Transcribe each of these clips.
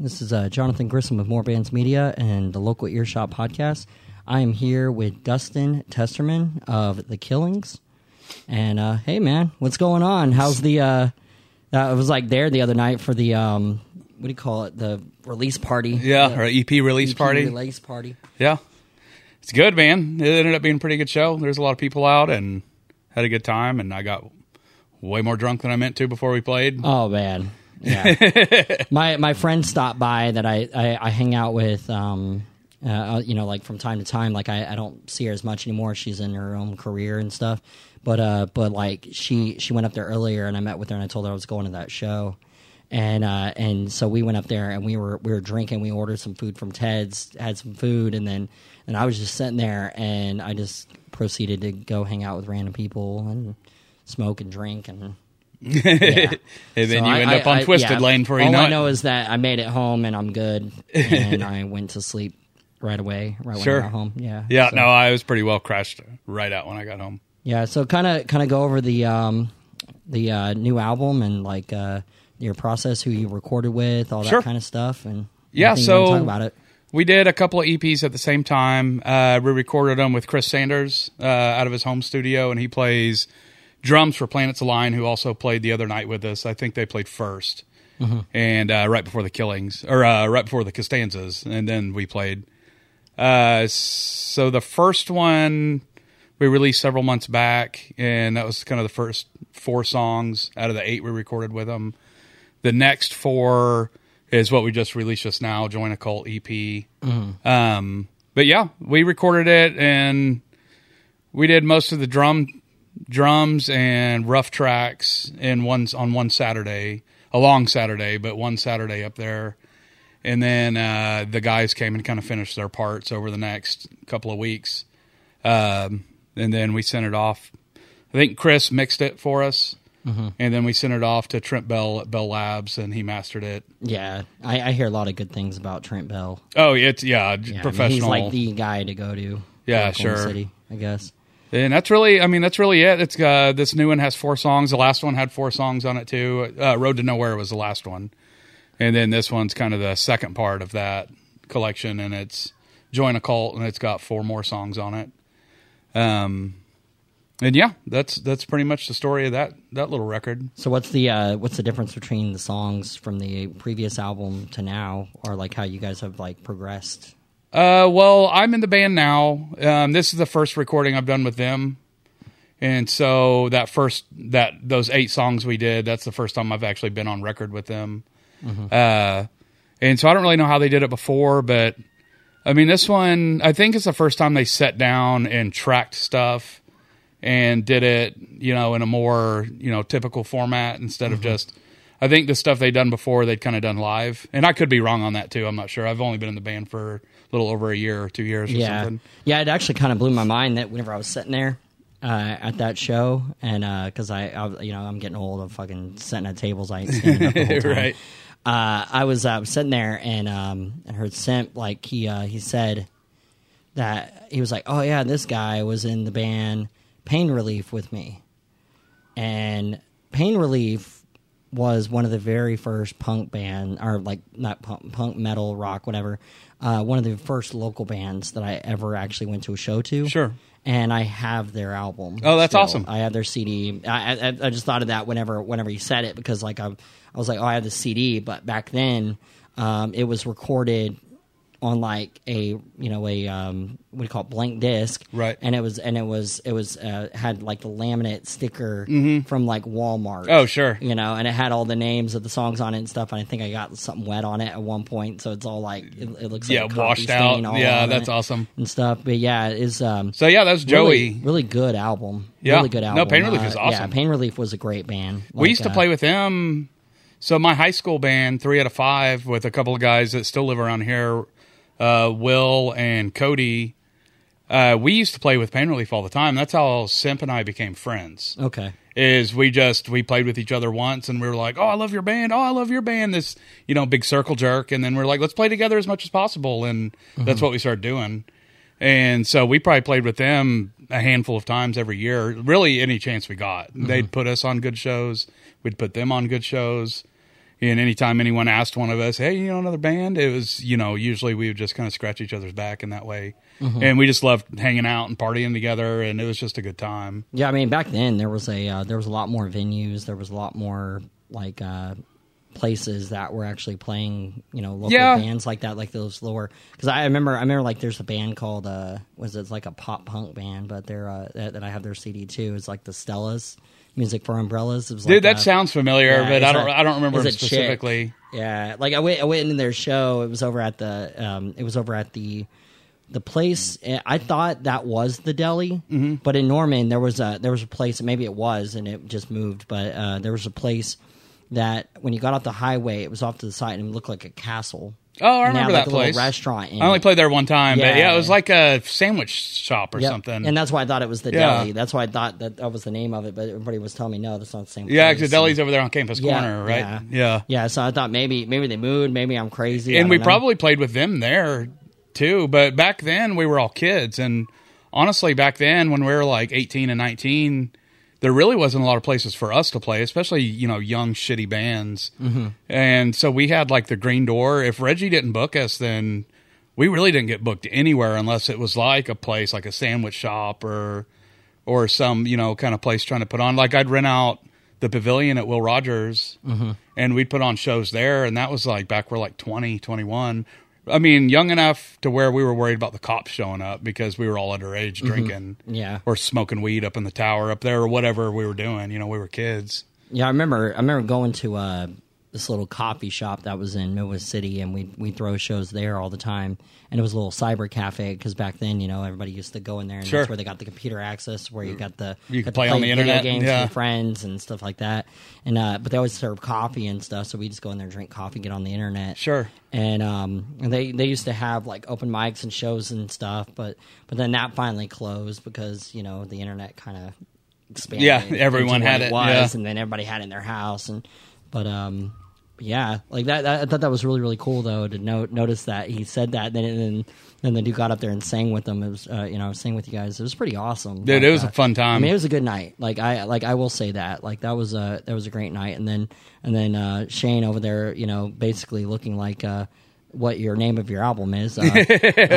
This is uh, Johnathan Grissom of More Bands Media and the local Earshot podcast. I am here with Dustin Testerman of The Killings. And uh, hey, man, what's going on? How's the? Uh, I was like there the other night for the um, what do you call it? The release party. Yeah, The our EP release EP party. Release party. Yeah, it's good, man. It ended up being a pretty good show. There's a lot of people out and had a good time, and I got way more drunk than I meant to before we played. Oh man, yeah. my my friend stopped by that I I, I hang out with. Um, uh, you know, like from time to time. Like I, I don't see her as much anymore. She's in her own career and stuff. But uh, but like she she went up there earlier, and I met with her, and I told her I was going to that show. And uh, and so we went up there, and we were we were drinking. We ordered some food from Ted's, had some food, and then and I was just sitting there, and I just proceeded to go hang out with random people and smoke and drink and and then so you I- end up on I- Twisted yeah. Lane before you All know I know is that I made it home and I'm good, and I went to sleep right away. Right when I got home. Yeah. yeah, so, no, I was pretty well crashed right out when I got home. Yeah. So kind of kind of go over the um the uh, new album and like uh your process, who you recorded with, all that Sure. kind of stuff, and Yeah, anything you wanna so- talk about it. We did a couple of EPs at the same time. Uh, we recorded them with Chris Sanders uh, out of his home studio, and he plays drums for Planets Align, who also played the other night with us. I think they played 1st and uh, right before the Killings, or uh, right before the Costanzas, and then we played. Uh, so the first one we released several months back, and that was kind of the first four songs out of the eight we recorded with them. The next four is what we just released just now, Join a Cult EP. Um, but yeah, we recorded it and we did most of the drum drums and rough tracks in one on one Saturday, a long Saturday, but one Saturday up there. And then uh, the guys came and kind of finished their parts over the next couple of weeks. Um, and then we sent it off. I think Chris mixed it for us. And then we sent it off to Trent Bell at Bell Labs, and he mastered it. Yeah, I, I hear a lot of good things about Trent Bell. Oh, it's yeah, Yeah, I mean, professional. he's like the guy to go to. Yeah, sure. City, I guess. And that's really, I mean, that's really it. It's uh, this new one has four songs. The last one had four songs on it too. Uh, Road to Nowhere was the last one, and then this one's kind of the second part of that collection, and it's Join a Cult, and it's got four more songs on it. Um, and yeah, that's that's pretty much the story of that that little record. So what's the uh, what's the difference between the songs from the previous album to now, or like how you guys have like progressed? Uh, well, I'm in the band now. Um, this is the first recording I've done with them, and so that first that those eight songs we did, that's the first time I've actually been on record with them. Uh, and so I don't really know how they did it before, but I mean, this one I think it's the first time they sat down and tracked stuff and did it, you know, in a more you know typical format instead of just. I think the stuff they'd done before they'd kind of done live, and I could be wrong on that too. I'm not sure. I've only been in the band for little over a year or two years or Yeah, something. yeah. It actually kind of blew my mind that whenever I was sitting there uh, at that show, and because I, I, you know, I'm getting old. I'm fucking sitting at tables. I ain't standing up the whole time. right. uh, I was uh, sitting there and um, and heard Simp like he uh, he said that he was like, oh yeah, this guy was in the band Pain Relief with me, and Pain Relief was one of the very first punk band or like not punk, punk metal rock whatever uh, one of the first local bands that I ever actually went to a show to. Sure. And I have their album. Oh, that's still. awesome. I have their CD. I, I I just thought of that whenever whenever you said it because like I I was like oh I have the CD, but back then um, it was recorded on like a you know a um, what do you call it blank disc, Right. And it was and it was it was uh, had like the laminate sticker from like Walmart. Oh, sure. you know, and it had all the names of the songs on it and stuff. And I think I got something wet on it at one point, so it's all like it, it looks like Yeah, coffee washed out. Yeah, that's awesome. and stuff. But yeah, it is um, So yeah, that's really, Joey. really good album. Yeah. really good album No. Pain Relief Uh, is Yeah, awesome. Pain Relief was a great band. we used to uh, play with them. So my high school band, three out of five, with a couple of guys that still live around here, uh, Will and Cody. Uh, we used to play with Pain Relief all the time. That's how Simp and I became friends. Okay. is we just we played with each other once and we were like, "Oh, I love your band. Oh, I love your band." This, you know, big circle jerk and then we're like, "Let's play together as much as possible." And that's what we started doing. And so we probably played with them a handful of times every year. Really any chance we got. They'd put us on good shows. We'd put them on good shows. And anytime anyone asked one of us, "Hey, you know another band?" It was you know usually we would just kind of scratch each other's back in that way, Mm-hmm. and we just loved hanging out and partying together, and it was just a good time. Yeah, I mean back then there was a uh, there was a lot more venues. There was a lot more like uh, places that were actually playing. You know, local Yeah. bands like that, like those lower. Because I remember, I remember like there's a band called uh, was it like a pop punk band, but they're uh, that, that I have their CD too. It's like the Stellas. Music for Umbrellas. It was like Dude, that uh, sounds familiar, yeah, but I don't a- I don't remember it a chick. specifically. Yeah, like I went, I went into their show. It was over at the, um, it was over at the, the place. I thought that was the deli, Mm-hmm. but in Norman there was a there was a place. Maybe it was, and it just moved. But uh, there was a place that when you got off the highway, it was off to the side and it looked like a castle. Oh, I remember like, that a little place. restaurant. In I only played there one time, but Yeah. yeah, it was like a sandwich shop or Yep. something. and that's why I thought it was the Yeah. deli. That's why I thought that that was the name of it. But everybody was telling me no, that's not the same. yeah, because the deli's over there on Campus Yeah, Corner, right? yeah. yeah. Yeah, so I thought maybe maybe they moved, maybe I'm crazy. And we know. probably played with them there too. But back then we were all kids, and honestly, back then when we were like eighteen and nineteen, there really wasn't a lot of places for us to play, especially you know young shitty bands. Mm-hmm. And so we had like the Green Door. If Reggie didn't book us, then we really didn't get booked anywhere unless it was like a place like a sandwich shop or or some you know kind of place trying to put on. Like I'd rent out the pavilion at Will Rogers, and we'd put on shows there, and that was like back we're like 20, 21. I mean, young enough to where we were worried about the cops showing up because we were all underage drinking, Yeah. or smoking weed up in the tower up there, or whatever we were doing. You know, we were kids. Yeah, I remember. I remember going to uh, this little coffee shop that was in Nova City, and we we throw shows there all the time. And it was a little cyber cafe because back then, you know, everybody used to go in there, and Sure. that's where they got the computer access, where you got the You got to play on the video internet, games yeah. with friends and stuff like that. And uh, but they always serve coffee and stuff, so we just go in there, drink coffee, get on the internet. Sure. and um and they they used to have like open mics and shows and stuff but but then that finally closed because you know the internet kind of expanded Yeah, everyone had it, yeah. was and then everybody had it in their house and but um yeah like that, that i thought that was really really cool though to note notice that he said that and then then then the dude got up there and sang with them it was uh, you know sang with you guys it was pretty awesome Dude, Like, it was uh, a fun time. I mean, it was a good night. Like I like I will say that. Like that was a that was a great night. And then and then uh, Shane over there, you know, basically looking like uh, what your name of your album is. Uh,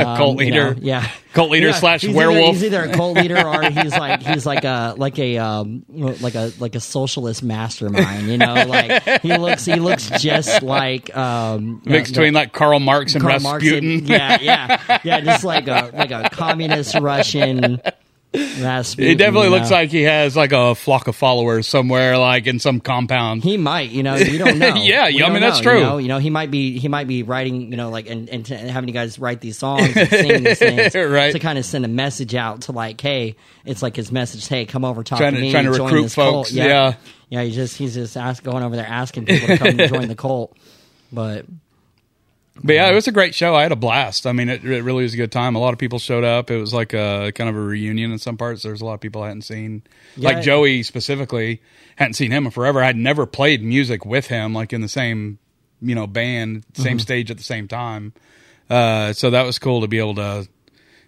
um, Cult you know, leader. yeah, Cult leader Yeah, slash he's either- werewolf. he's either a cult leader or he's like he's like a like a um, like a like a socialist mastermind. You know, like he looks he looks just like um, Mixed the- between like Karl Marx and Karl Marx Rasputin. and- yeah, yeah, yeah, just like a like a communist Russian. Rasputin, It definitely you looks know? like he has like a flock of followers somewhere, like in some compound. He might, you know, you don't know. Yeah, We I mean, that's true. You know, you know, he might be, he might be writing, you know, like and, and, t- having you guys write these songs and sing these things, Right. To kind of send a message out to like, hey, it's like his message, hey, come over, talk Trying to to- me, trying to join recruit this cult. folks, yeah. yeah. He's just he's just ask, going over there asking people to come and join the cult, but But yeah, it was a great show. I had a blast. I mean, it, it really was a good time. A lot of people showed up. It was like a kind of a reunion in some parts. There's a lot of people I hadn't seen, Yeah. like Joey specifically. Hadn't seen him in forever. I'd never played music with him, like in the same, you know, band, Mm-hmm. same stage at the same time. Uh, so that was cool to be able to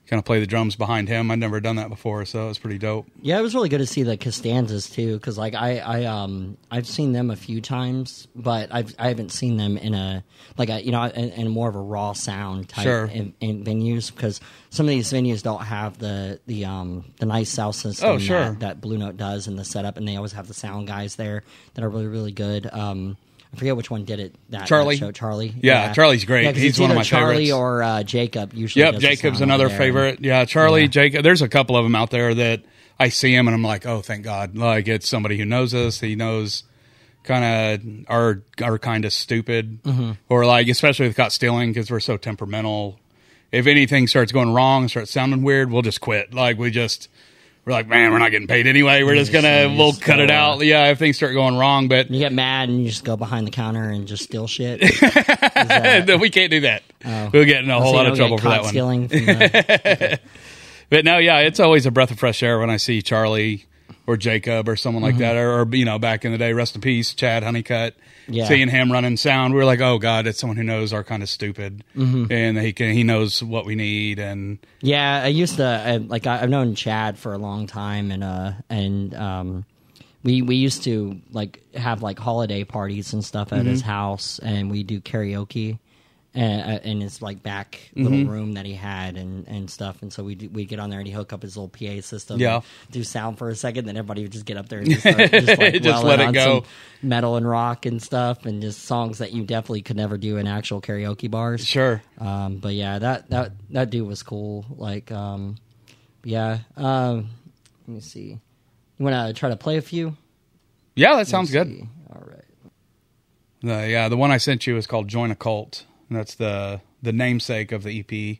kind of play the drums behind him. I'd never done that before, so it was pretty dope. Yeah, it was really good to see the Costanzas too, because like I, I um I've seen them a few times, but I've I haven't seen them in a like a you know in, in more of a raw sound type Sure. in, in venues because some of these venues don't have the the um the nice sound system Oh, sure. that, that Blue Note does and the setup, and they always have the sound guys there that are really really good. Um, I forget which one did it. That Charlie. that show, Charlie. Yeah, Charlie's great. 'cause He's one of my Charlie favorites. or uh, Jacob. Usually, Yep, Jacob's another favorite. Yeah, Charlie, Yeah. Jacob. There's a couple of them out there that I see him and I'm like, oh, thank God. Like it's somebody who knows us. He knows kind of our our kind of stupid, Mm-hmm. or like especially with caught stealing because we're so temperamental. If anything starts going wrong, starts sounding weird, we'll just quit. Like we just. We're like, man, we're not getting paid anyway. We're just gonna, we'll just cut go, it out. Yeah, if things start going wrong, but You get mad and you just go behind the counter and just steal shit. That- no, we can't do that. Oh. We'll get in a oh, whole So lot of trouble for that one. The, But no, yeah, it's always a breath of fresh air when I see Charlie or Jacob or someone like that, or, or you know, back in the day, rest in peace, Chad Honeycutt. Yeah. Seeing him running sound, we are like, oh god, it's someone who knows our kind of stupid, and he can he knows what we need, and yeah, I used to I, like I, I've known Chad for a long time, and uh and um, we we used to like have like holiday parties and stuff at Mm-hmm. his house, and we do karaoke. Uh, in his like back little Mm-hmm. room that he had and, and stuff, and so we we get on there and he hook up his little PA system, Yeah. do sound for a second, then everybody would just get up there and just, start, just, like, Just let it go. some metal and rock and stuff, and just songs that you definitely could never do in actual karaoke bars. Sure. Um, but yeah, that that that dude was cool. Like, um, yeah. Um, let me see. You want to try to play a few? Yeah, that sounds good. All right. The, yeah, the one I sent you is called Join a Cult. That's the the namesake of the EP.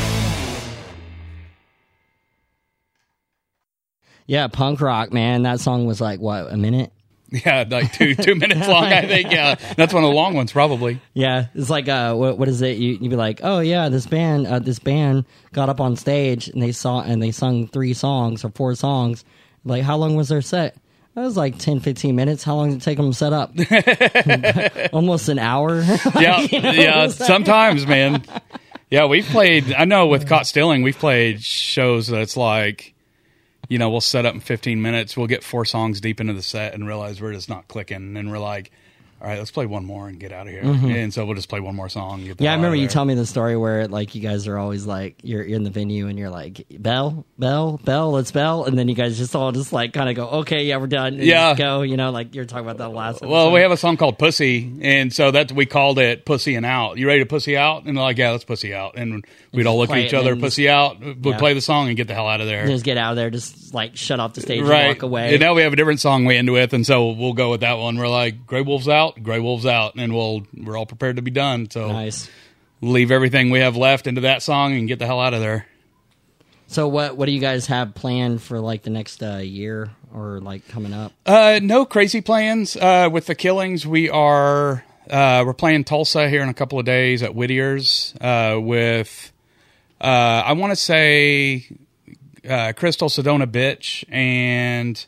Yeah, punk rock, man. That song was like what a minute. Yeah, like two two minutes long. I think. Yeah, that's one of the long ones, probably. Yeah, it's like uh, what, what is it? You you'd be like, oh yeah, this band, uh, this band got up on stage and they saw and they sung three songs or four songs. Like, how long was their set? That was like 10, 15 minutes. How long did it take them to set up? Almost an hour. Yeah, You know, yeah. Sometimes, man. Yeah, we've played. I know with Caught Stealing, we've played shows that's like, you know, we'll set up in 15 minutes. We'll get four songs deep into the set and realize we're just not clicking, and we're like, all right, let's play one more and get out of here. And so we'll just play one more song. Get Mm-hmm. Yeah, I remember you telling me the story where like you guys are always like you're, you're in the venue and you're like bell, bell, bell, let's bell, and then you guys just all just like kind of go okay, yeah, we're done, and Yeah. go, you know, like you're talking about that last. Well, we have a song called "Pussy," and so that we called it "Pussy and Out." You ready to pussy out? And they're like, "Yeah, let's pussy out." And we'd all look at each other, pussy out. We'd Yeah. play the song and get the hell out of there. just get out of there, just like shut off the stage, and right. walk away. And now we have a different song we end with, and so we'll go with that one. We're like, "Gray Wolves out, Gray Wolves out," and we'll we're all prepared to be done. So nice. leave everything we have left into that song and get the hell out of there. So what what do you guys have planned for like the next uh, year or like coming up? Uh, no crazy plans uh, with the killings. We are uh, we're playing Tulsa here in a couple of days at Whittier's uh, with uh, I want to say uh, Crystal Sedona Bitch and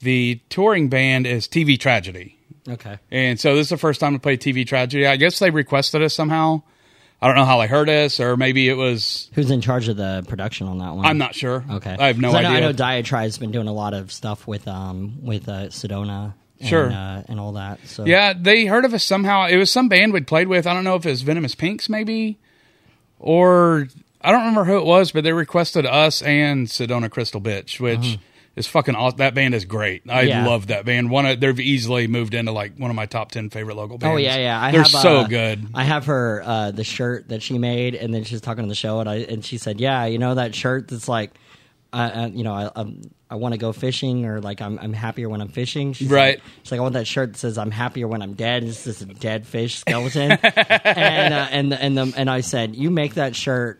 the touring band is TV Tragedy. Okay. And so this is the first time to play TV Tragedy. I guess they requested us somehow. I don't know how they heard us, or maybe it was. Who's in charge of the production on that one? I'm not sure. Okay. I have no I know, idea. I know Diatribe's been doing a lot of stuff with um with uh, Sedona. And, Sure. uh, and all that. So Yeah, they heard of us somehow. It was some band we'd played with. I don't know if it was Venomous Pinks, maybe, or I don't remember who it was, but they requested us and Sedona Crystal Bitch, which is fucking awesome. That band is great. I Yeah. love that band. One of, they've easily moved into like one of my top ten favorite local bands. Oh yeah, yeah. I they're have, so uh, good. I have her uh, the shirt that she made, and then she's talking on the show, and I and she said, "Yeah, you know that shirt that's like, uh, you know, I um, I want to go fishing, or like I'm I'm happier when I'm fishing." She's Right. Like, she's like, I want that shirt that says I'm happier when I'm dead. It's just a dead fish skeleton, and uh, and and the, and I said, you make that shirt.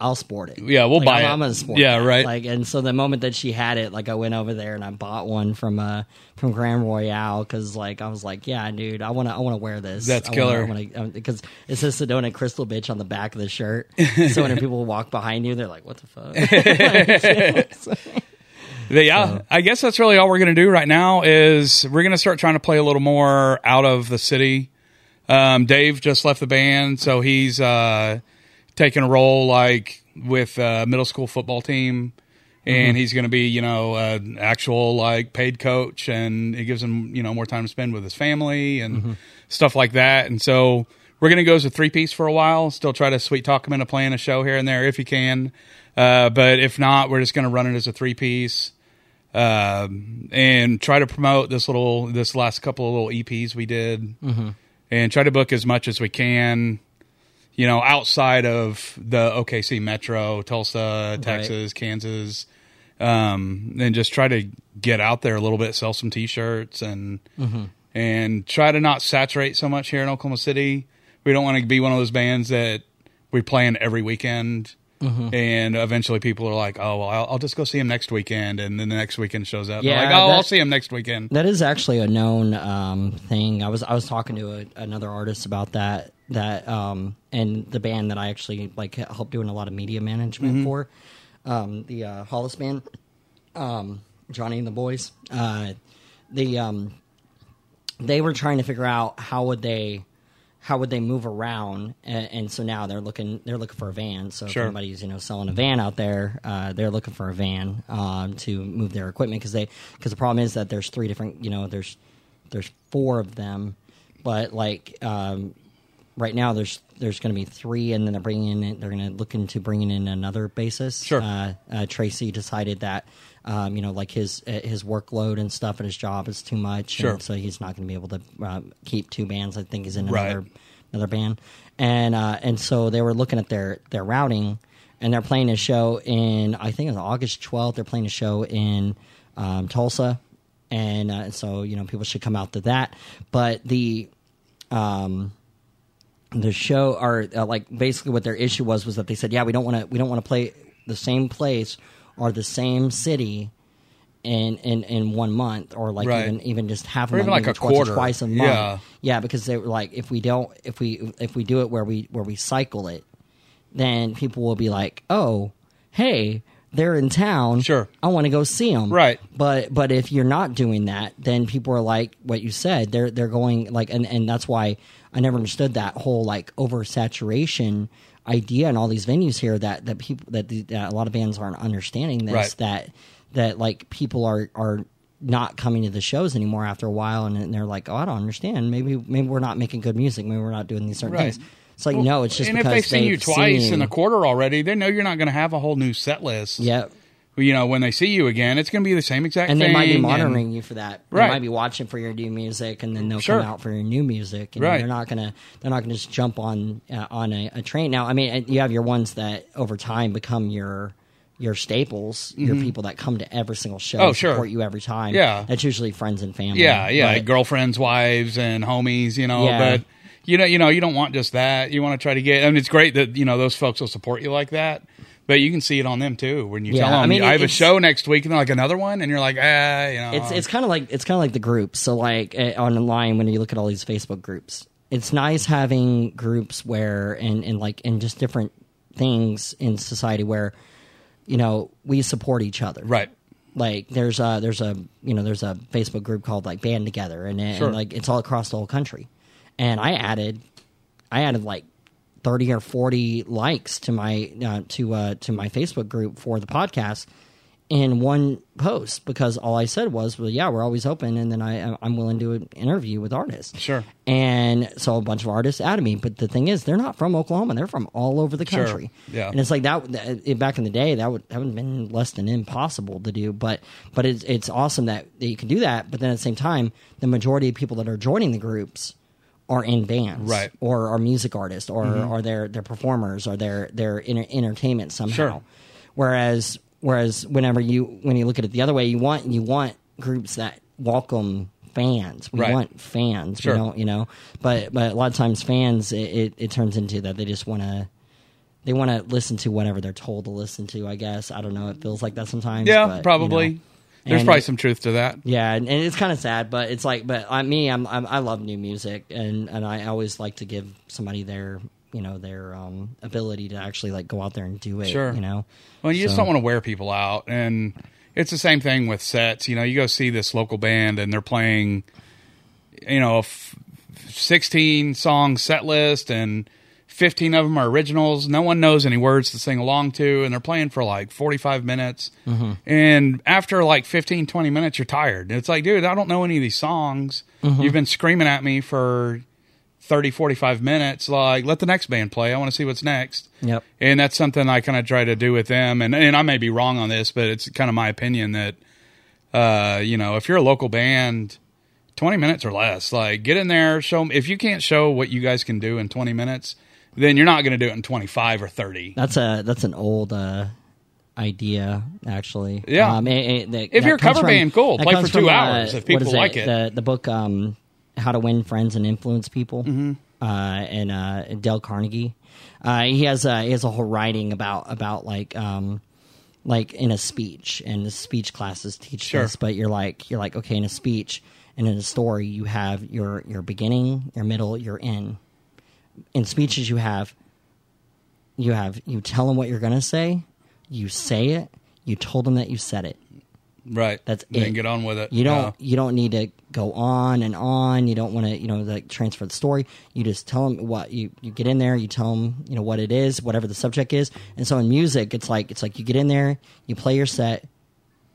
I'll sport it. Yeah, we'll Like, buy I'm, it. I'm gonna sport Yeah, that. right. Like, and so the moment that she had it, like, I went over there and I bought one from uh from Grand Royale because, like, I was like, yeah, dude, I want to I want to wear this. That's I killer. Because it says Sedona Crystal Bitch on the back of the shirt. so when people walk behind you, they're like, what the fuck? But yeah, I guess that's really all we're going to do right now is we're going to start trying to play a little more out of the city. Um, Dave just left the band, so he's uh, taking a role like with uh, middle school football team, and he's going to be you know an actual like paid coach, and it gives him you know more time to spend with his family and stuff like that. And so we're going to go as a three piece for a while. Still try to sweet talk him into playing a show here and there if he can. Uh, but if not, we're just going to run it as a three piece um, and try to promote this little this last couple of little EPs we did, and try to book as much as we can. You know, outside of the OKC Metro, Tulsa, Texas, Kansas, um, and just try to get out there a little bit, sell some T-shirts, and and try to not saturate so much here in Oklahoma City. We don't want to be one of those bands that we play in every weekend. And eventually, people are like, "Oh, well, I'll, I'll just go see him next weekend," and then the next weekend shows up. Yeah, like, "Oh, that- I'll see him next weekend." That is actually a known um, thing. I was I was talking to a, another artist about that that um, and the band that I actually like helped doing a lot of media management for um, the uh, Hollis band, um, Johnny and the Boys. Uh, the um, they were trying to figure out how would they how would they move around and, and so now they're looking they're looking for a van so Sure. if anybody's you know selling a van out there uh, they're looking for a van um, to move their equipment because they because the problem is that there's three different you know there's there's four of them but like um, right now there's there's going to be three and then they're bringing in they're going to look into bringing in another basis Sure. uh, uh, tracy decided that um, you know like his uh, his workload and stuff at his job is too much Sure. and so he's not going to be able to uh, keep two bands i think he's in Right. another another band and uh, and so they were looking at their their routing and they're playing a show in i think it's august 12th they're playing a show in um, tulsa and uh, so you know people should come out to that but the um the show or uh, like basically what their issue was was that they said yeah we don't want to we don't want to play the same place or the same city in in in one month or like Right. even even just half a Or even month like a quarter. twice a month Yeah. yeah because they were like if we don't if we if we do it where we where we cycle it then people will be like oh hey they're in town Sure. i want to go see them Right. but but if you're not doing that then people are like what you said they're they're going like and and that's why i never understood that whole like oversaturation idea in all these venues here that that people that, the, that a lot of bands aren't understanding this Right. that that like people are are not coming to the shows anymore after a while and, they're like oh i don't understand maybe maybe we're not making good music maybe we're not doing these certain Right. things it's like no it's just and if they've seen you twice seen in a quarter already, they know you're not going to have a whole new set list. yeah You know, when they see you again, it's going to be the same exact and thing. they might be and- monitoring you for that. They Right. might be watching for your new music, and then they'll Sure. come out for your new music. And Right. they're not gonna they're not gonna just jump on uh, on a, a train. Now, I mean, uh, you have your ones that over time become your your staples, your people that come to every single show, Mm-hmm. Oh, and sure. support you every time. Yeah. that's usually friends and family. Yeah, yeah, But- girlfriends, wives, and homies. You know, Yeah. but you know, you know, you don't want just that. You want to try to get. I mean, it's great that you know those folks will support you like that. But you can see it on them too when you Yeah, tell them I mean, I have a show next week and they're like another one and you're like ah you know it's it's kind of like it's kind of like the groups. So like uh, online when you look at all these Facebook groups, it's nice having groups where and and like and just different things in society where you know we support each other. right Like there's a there's a you know there's a Facebook group called like Band Together and, Sure. and like it's all across the whole country. And I added I added like 30 or 40 likes to my uh, to uh, to my Facebook group for the podcast in one post because all I said was, "Well, yeah, we're always open," and then I I'm willing to do an interview with artists. Sure. And so a bunch of artists added me, but the thing is, they're not from Oklahoma; they're from all over the Sure. country. Yeah. and it's like that. that- Back in the day, that would that would have been less than impossible to do. But but it's it's awesome that, that you can do that. But then at the same time, the majority of people that are joining the groups are in bands, Right. Mm-hmm. Or are music artists, or are they're they're performers, or they're they're in entertainment somehow. Sure. Whereas whereas whenever you when you look at it the other way, you want you want groups that welcome fans. We Right. want fans. Sure. We don't, you know. But but a lot of times fans it, it, it turns into that they just want to they want to listen to whatever they're told to listen to. I guess I don't know. It feels like that sometimes. Yeah, but, you probably. know. There's And probably some truth to that. Yeah, and, and it's kind of sad, but it's like, but I, me, I'm, I'm I love new music, and and I always like to give somebody their you know their um, ability to actually like go out there and do it. Sure. you know. Well, you just don't want to wear people out, and it's the same thing with sets. You know, you go see this local band, and they're playing, you know, a f- sixteen song set list, and fifteen of them are originals. No one knows any words to sing along to, and they're playing for like forty five minutes. Mm-hmm. And after like 15, 20 minutes, you're tired. It's like, dude, I don't know any of these songs. Mm-hmm. You've been screaming at me for 30, 45 minutes. Like, let the next band play. I want to see what's next. Yep. And that's something I kind of try to do with them. And, and I may be wrong on this, but it's kind of my opinion that, uh, you know, if you're a local band, 20 minutes or less, like get in there, show 'em- If you can't show what you guys can do in 20 minutes, then you're not going to do it in 25 or 30. That's a that's an old uh, idea, actually. Yeah. Um, it- it- that- If that you're a cover from- band, cool. Play for two from, uh, hours if people like it. The, the book, um, How to Win Friends and Influence People, mm-hmm. uh, and uh, Dale Carnegie. Uh, he has a he has a whole writing about about like um, like in a speech, and the speech classes teach Sure. this. But you're like you're like okay, in a speech and in a story, you have your your beginning, your middle, your end. In speeches, you have you have you tell them what you're going to say you say it you told them that you said it Right. That's then it. get on with it. you don't Yeah. you don't need to go on and on you don't want to you know like transfer the story you just tell them what you you get in there you tell them you know what it is whatever the subject is and so in music it's like it's like you get in there you play your set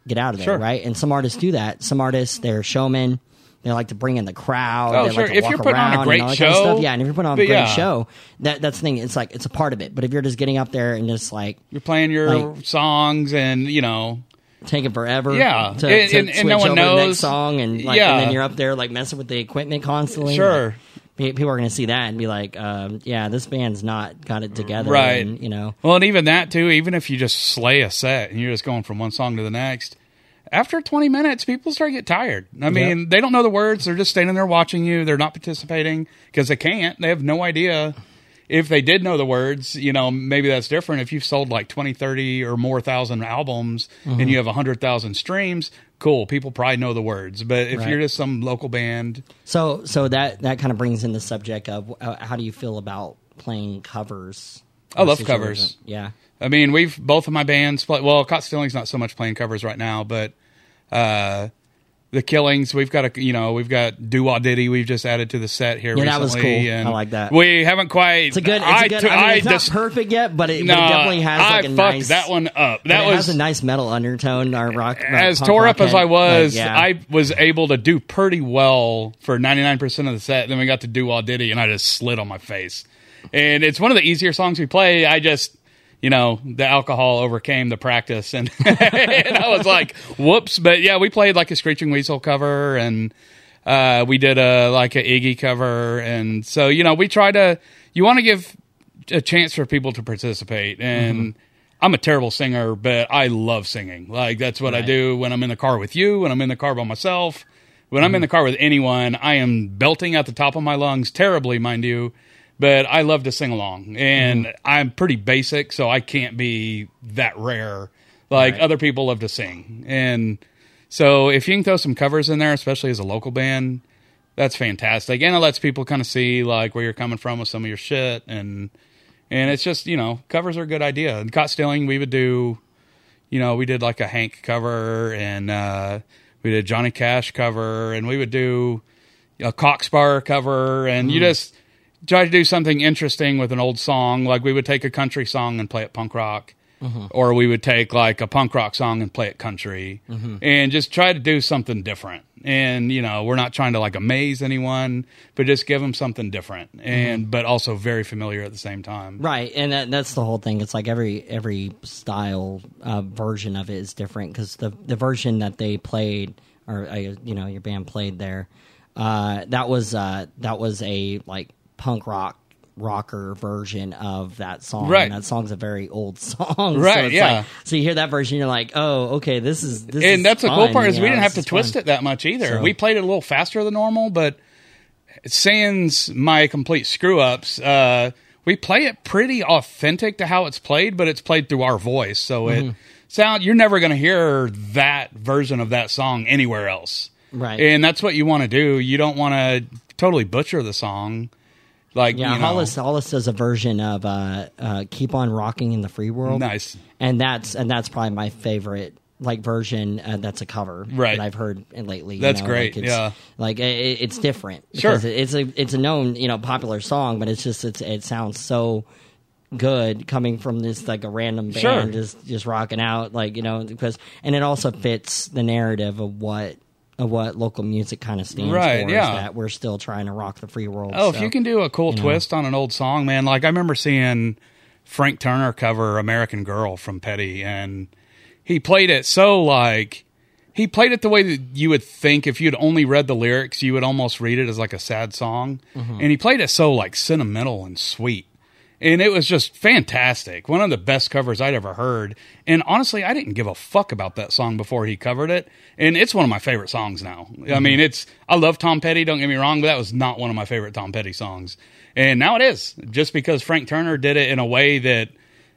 get out of there Sure. right and some artists do that some artists they're showmen they like to bring in the crowd. Oh, they sure. Like to If walk you're putting on a great and all that kind of show, stuff. yeah, and if you're putting on a great yeah. show, that that's the thing. It's like it's a part of it. But if you're just getting up there and just like You're playing your Like- songs and, you know, taking forever. Yeah, to, and- to and- and no one to the knows. next song, and like, Yeah. and then you're up there like messing with the equipment constantly. Sure. Like, people are going to see that and be like, um, "Yeah, this band's not got it together." Right. and, you know, Well, and even that too, even if you just slay a set and you're just going from one song to the next, after 20 minutes, people start to get tired. I mean, they don't know the words. They're just standing there watching you. They're not participating because they can't. They have no idea. If they did know the words, you know, maybe that's different. If you've sold like 20, 30 or more thousand albums Mm-hmm. and you have 100,000 streams, cool. People probably know the words. But if Right. you're just some local band, so so that that kind of brings in the subject of uh, how do you feel about playing covers? I love covers. Yeah. I mean, we've both of my bands play. Well, Caught Stealing's not so much playing covers right now, but uh, the Killings, we've got a you know we've got Do Wah Diddy. We've just added to the set here. Yeah, that was cool. And I like that. We haven't quite. It's a good. It's I a good. I mean, it's just- not perfect yet, but it, No, but it definitely has like I a fucked nice that one up. That it was has a nice metal undertone. Our rock, as tore up as I was, Like, yeah. I was able to do pretty well for 99% of the set. Then we got to do Wah Diddy, and I just slid on my face. And it's one of the easier songs we play. I just, you know, the alcohol overcame the practice, and, and I was like, whoops. But yeah, we played like a Screeching Weasel cover, and uh, we did a like a Iggy cover, and so you know, we try to. You want to give a chance for people to participate, and I'm a terrible singer, but I love singing. Like that's what I do when I'm in the car with you, when I'm in the car by myself, when I'm in the car with anyone. I am belting at the top of my lungs, terribly, mind you. But I love to sing along, and I'm pretty basic, so I can't be that rare. Like Right. other people love to sing, and so if you can throw some covers in there, especially as a local band, that's fantastic. And it lets people kind of see like where you're coming from with some of your shit and and it's just, you know, covers are a good idea. And caught stealing, we would do you know, we did like a Hank cover and uh we did a Johnny Cash cover and we would do a Coxbar cover and you just try to do something interesting with an old song. Like we would take a country song and play it punk rock or we would take like a punk rock song and play it country, and just try to do something different. And you know, we're not trying to like amaze anyone, but just give them something different, and but also very familiar at the same time. Right, and that, that's the whole thing. It's like every every style uh, version of it is different because the the version that they played, or uh, you know, your band played there, uh, that was uh, that was a like punk rock rocker version of that song. Right. and that song's a very old song. so Right, it's yeah. Like, so you hear that version, you're like, oh, okay, this is this. is and that's the cool part is you we didn't have to twist fun. it that much either. So- We played it a little faster than normal, but sans my complete screw ups, uh, we play it pretty authentic to how it's played, but it's played through our voice, so Mm-hmm. it sound you're never going to hear that version of that song anywhere else. Right. and that's what you want to do. You don't want to totally butcher the song. Like Yeah, you know, Hollis Hollis does a version of uh, uh, "Keep on Rocking in the Free World." nice. and that's and that's probably my favorite like version uh, that's a cover Right. that I've heard lately. you That's know, great, Like it's, yeah. like it, it's different. Sure. because it's a it's a known you know popular song, but it's just it's it sounds so good coming from this like a random band Sure. just just rocking out like you know because and it also fits the narrative of what of what local music kind of stands Right, for. is yeah. that we're still trying to rock the free world. Oh, if you can do a cool you know. twist on an old song, man. Like I remember seeing Frank Turner cover American Girl from Petty and he played it so like he played it the way that you would think if you'd only read the lyrics, you would almost read it as like a sad song. Mm-hmm. And he played it so like sentimental and sweet. And it was just fantastic. One of the best covers I'd ever heard. And honestly, I didn't give a fuck about that song before he covered it. And it's one of my favorite songs now. I mean, it's, I love Tom Petty, don't get me wrong, but that was not one of my favorite Tom Petty songs. And now it is, just because Frank Turner did it in a way that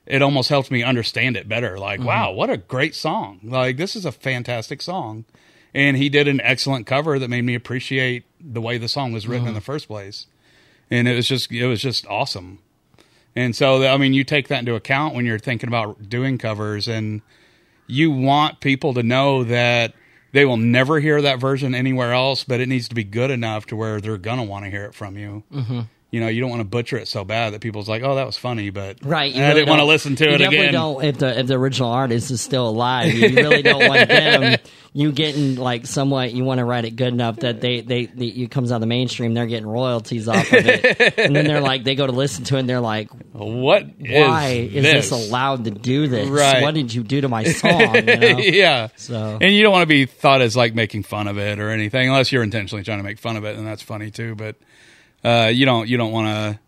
it almost helped me understand it better. Like, mm-hmm. wow, what a great song. Like, this is a fantastic song. And he did an excellent cover that made me appreciate the way the song was written in mm-hmm. the first place. And it was just, it was just awesome. And so, I mean, you take that into account when you're thinking about doing covers, and you want people to know that they will never hear that version anywhere else, but it needs to be good enough to where they're gonna want to hear it from you. Mm-hmm. You know, you don't want to butcher it so bad that people's like, "Oh, that was funny," but Right, you I really didn't want to listen to it again. Don't if the if the original artist is still alive, you really don't want them. You getting like somewhat. You want to write it good enough that they they, they it comes out of the mainstream. They're getting royalties off of it, and then they're like they go to listen to it. and They're like, What? why is, this? this allowed to do this? Right. What did you do to my song? You know? yeah. So- and you don't want to be thought as like making fun of it or anything, unless you're intentionally trying to make fun of it, and that's funny too. But uh, you don't you don't want to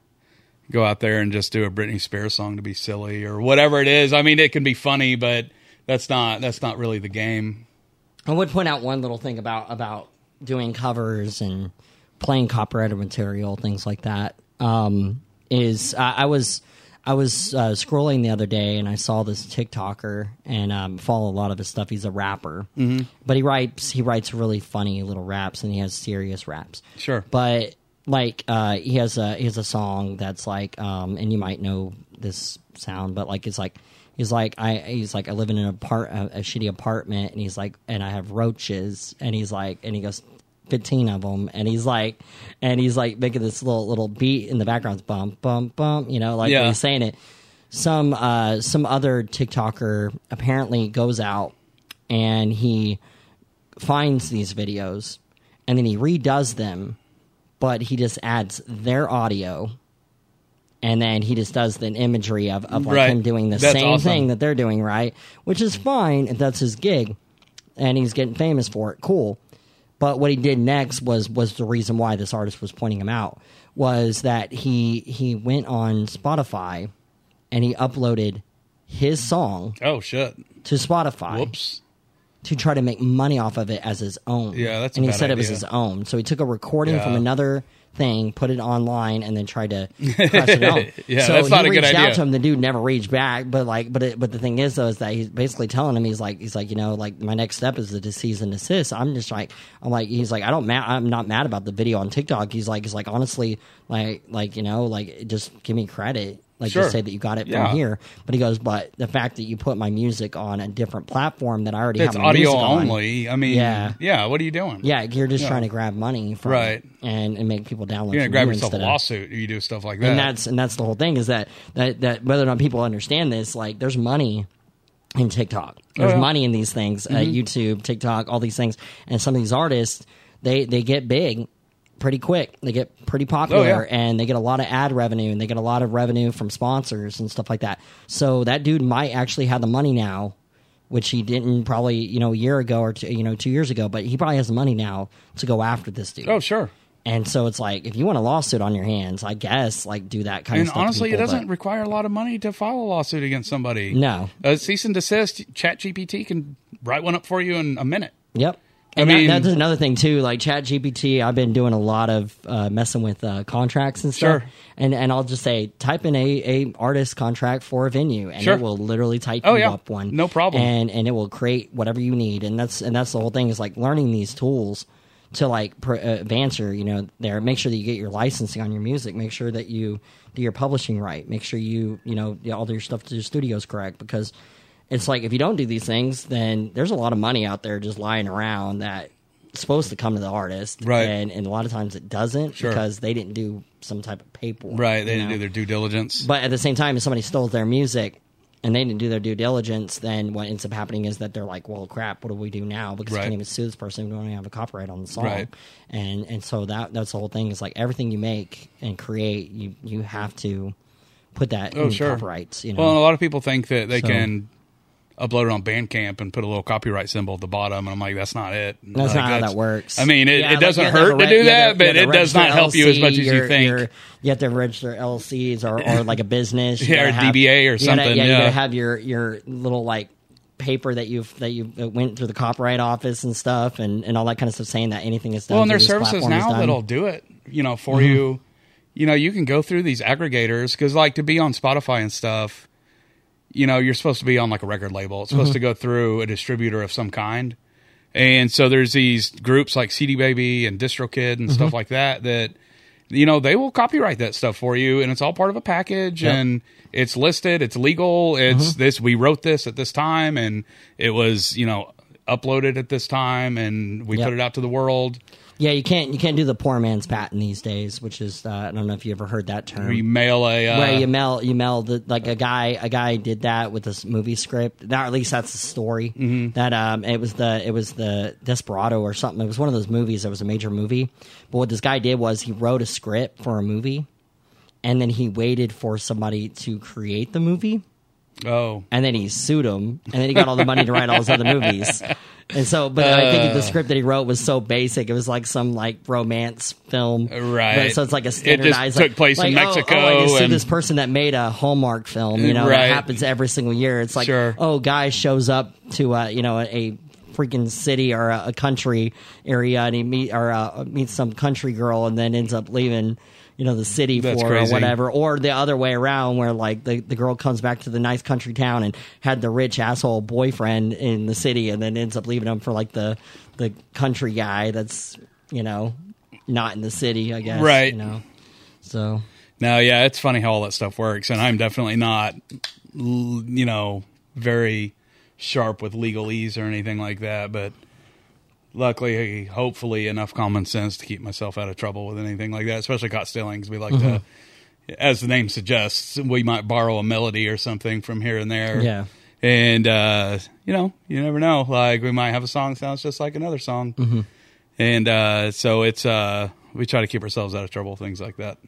go out there and just do a Britney Spears song to be silly or whatever it is. I mean, it can be funny, but that's not that's not really the game. I would point out one little thing about about doing covers and playing copyrighted material, things like that. Um, is I, I was I was uh, scrolling the other day and I saw this TikToker and um, follow a lot of his stuff. He's a rapper, mm-hmm. but he writes he writes really funny little raps and he has serious raps. Sure. but like uh, he has a he has a song that's like um, and you might know this sound, but like it's like he's like I he's like I live in an apart a, a shitty apartment and he's like and I have roaches and he's like and he goes. 15 of them and he's like and he's like making this little little beat in the background bump bump bump you know like Yeah. he's saying it some uh some other tiktoker apparently goes out and he finds these videos and then he redoes them but he just adds their audio and then he just does the imagery of, of like Right. him doing the That's same awesome. thing that they're doing right which is fine if that's his gig and he's getting famous for it cool but what he did next was was the reason why this artist was pointing him out was that he he went on spotify and he uploaded his song Oh shit! to spotify Whoops. To try to make money off of it as his own. Yeah, that's and he said it was his own. So he took a recording Yeah. from another thing, put it online, and then tried to it on. Yeah, so that's not he a good reached idea. out to him. The dude never reached back, but like, but it, but the thing is though is that he's basically telling him he's like he's like you know like my next step is to cease and desist. I'm just like I'm like he's like I don't ma- I'm not mad about the video on TikTok. He's like he's like honestly like like you know like just give me credit. Like Sure. just say that you got it Yeah. from here. But he goes, but the fact that you put my music on a different platform that I already It's have audio music on, only. I mean, Yeah. yeah. What are you doing? Yeah, you're just Yeah. trying to grab money from Right. and, and make people download. You're gonna grab you yourself a of- lawsuit you do stuff like that. and that's and that's the whole thing is that that that whether or not people understand this, like there's money in TikTok. There's Oh, yeah. money in these things, uh, Mm-hmm. YouTube, TikTok, all these things, and some of these artists they they get big pretty quick. They get pretty oh, popular, Oh, yeah. and they get a lot of ad revenue, and they get a lot of revenue from sponsors and stuff like that. So that dude might actually have the money now. Which he didn't probably, you know, a year ago or two, you know, two years ago, but he probably has the money now to go after this dude. oh, sure. And so it's like, if you want a lawsuit on your hands, I guess, like, do that kind And of stuff. to honestly, it doesn't but- require a lot of money to file a lawsuit against somebody. No. A cease and desist, ChatGPT can write one up for you in a minute. Yep. I And that- that's another thing too. Like Chat GPT, I've been doing a lot of uh, messing with uh, contracts and stuff. Sure. And and I'll just say, type in a, a artist contract for a venue, and Sure. it will literally type Oh, you yeah. up one. No problem. And and it will create whatever you need. And that's and that's the whole thing is like learning these tools to like pr- uh, advance your you know there. Make sure that you get your licensing on your music. Make sure that you do your publishing right. Make sure you you know all your stuff to the studios correct because it's like if you don't do these things, then there's a lot of money out there just lying around that supposed to come to the artist, Right. And and a lot of times it doesn't Sure. because they didn't do some type of paperwork, Right. They didn't know? do their due diligence. But at the same time, if somebody stole their music and they didn't do their due diligence, then what ends up happening is that they're like, "Well, crap, what do we do now?" Because we can't even sue this person. We don't even have a copyright on the song, Right. and and so that that's the whole thing. Is like everything you make and create, you you have to put that Oh, in sure. copyrights. You know, Well, a lot of people think that they So- can upload it on Bandcamp and put a little copyright symbol at the bottom, and I'm like, that's not it. That's Like, not how that works. I mean, it, Yeah, it like, doesn't you hurt to re- do that, to- but you it does not help you as much as you think. you're- have to register LLCs or, or like a business. You Yeah, or have- DBA or you gotta- something, yeah, you gotta have your your little like paper that you've that you went through the copyright office and stuff and, and all that kind of stuff saying that anything is done. Well, and there's services now. Mm-hmm. that'll do it, you know, for you. You know, you can go through these aggregators because, like, to be on Spotify and stuff, you know, you're supposed to be on like a record label. It's supposed Mm-hmm. to go through a distributor of some kind. And so there's these groups like CD Baby and DistroKid and Mm-hmm. stuff like that that you know they will copyright that stuff for you, and it's all part of a package, Yep. and it's listed, it's legal, it's Mm-hmm. this. We wrote this at this time, and it was you know uploaded at this time, and we Yep. put it out to the world. Yeah, you can't you can't do the poor man's patent these days, which is uh, I don't know if you ever heard that term. Where you mail a uh, where you mail you mail the like a guy a guy did that with this movie script. Now at least that's the story. Mm-hmm. That um it was the it was the Desperado or something. It was one of those movies that was a major movie. But what this guy did was he wrote a script for a movie, and then he waited for somebody to create the movie, oh and then he sued him, and then he got all the money to write all his other movies. And so, but I think Uh. the script that he wrote was so basic. It was like some like romance film, Right. But, so it's like a just standardized. took like- place in like, oh, Mexico Oh, I just and- this person that made a Hallmark film. You know, Right. that happens every single year. It's like, Sure. oh, guy shows up to uh, you know a, a freaking city or a, a country area, and he meet or uh, meets some country girl, and then ends up leaving. You know the city That's for crazy. or whatever, or the other way around, where like the, the girl comes back to the nice country town and had the rich asshole boyfriend in the city, and then ends up leaving him for like the the country guy that's you know not in the city, I guess. Right. You know, so now yeah, it's funny how all that stuff works, and I'm definitely not, you know, very sharp with legalese or anything like that. But luckily, hopefully, enough common sense to keep myself out of trouble with anything like that, especially caught stealing because we like to, as the name suggests, we might borrow a melody or something from here and there. Yeah. and uh, you know, you never know. Like we might have a song sounds just like another song, Mm-hmm. and uh, so it's uh, we try to keep ourselves out of trouble, things like that.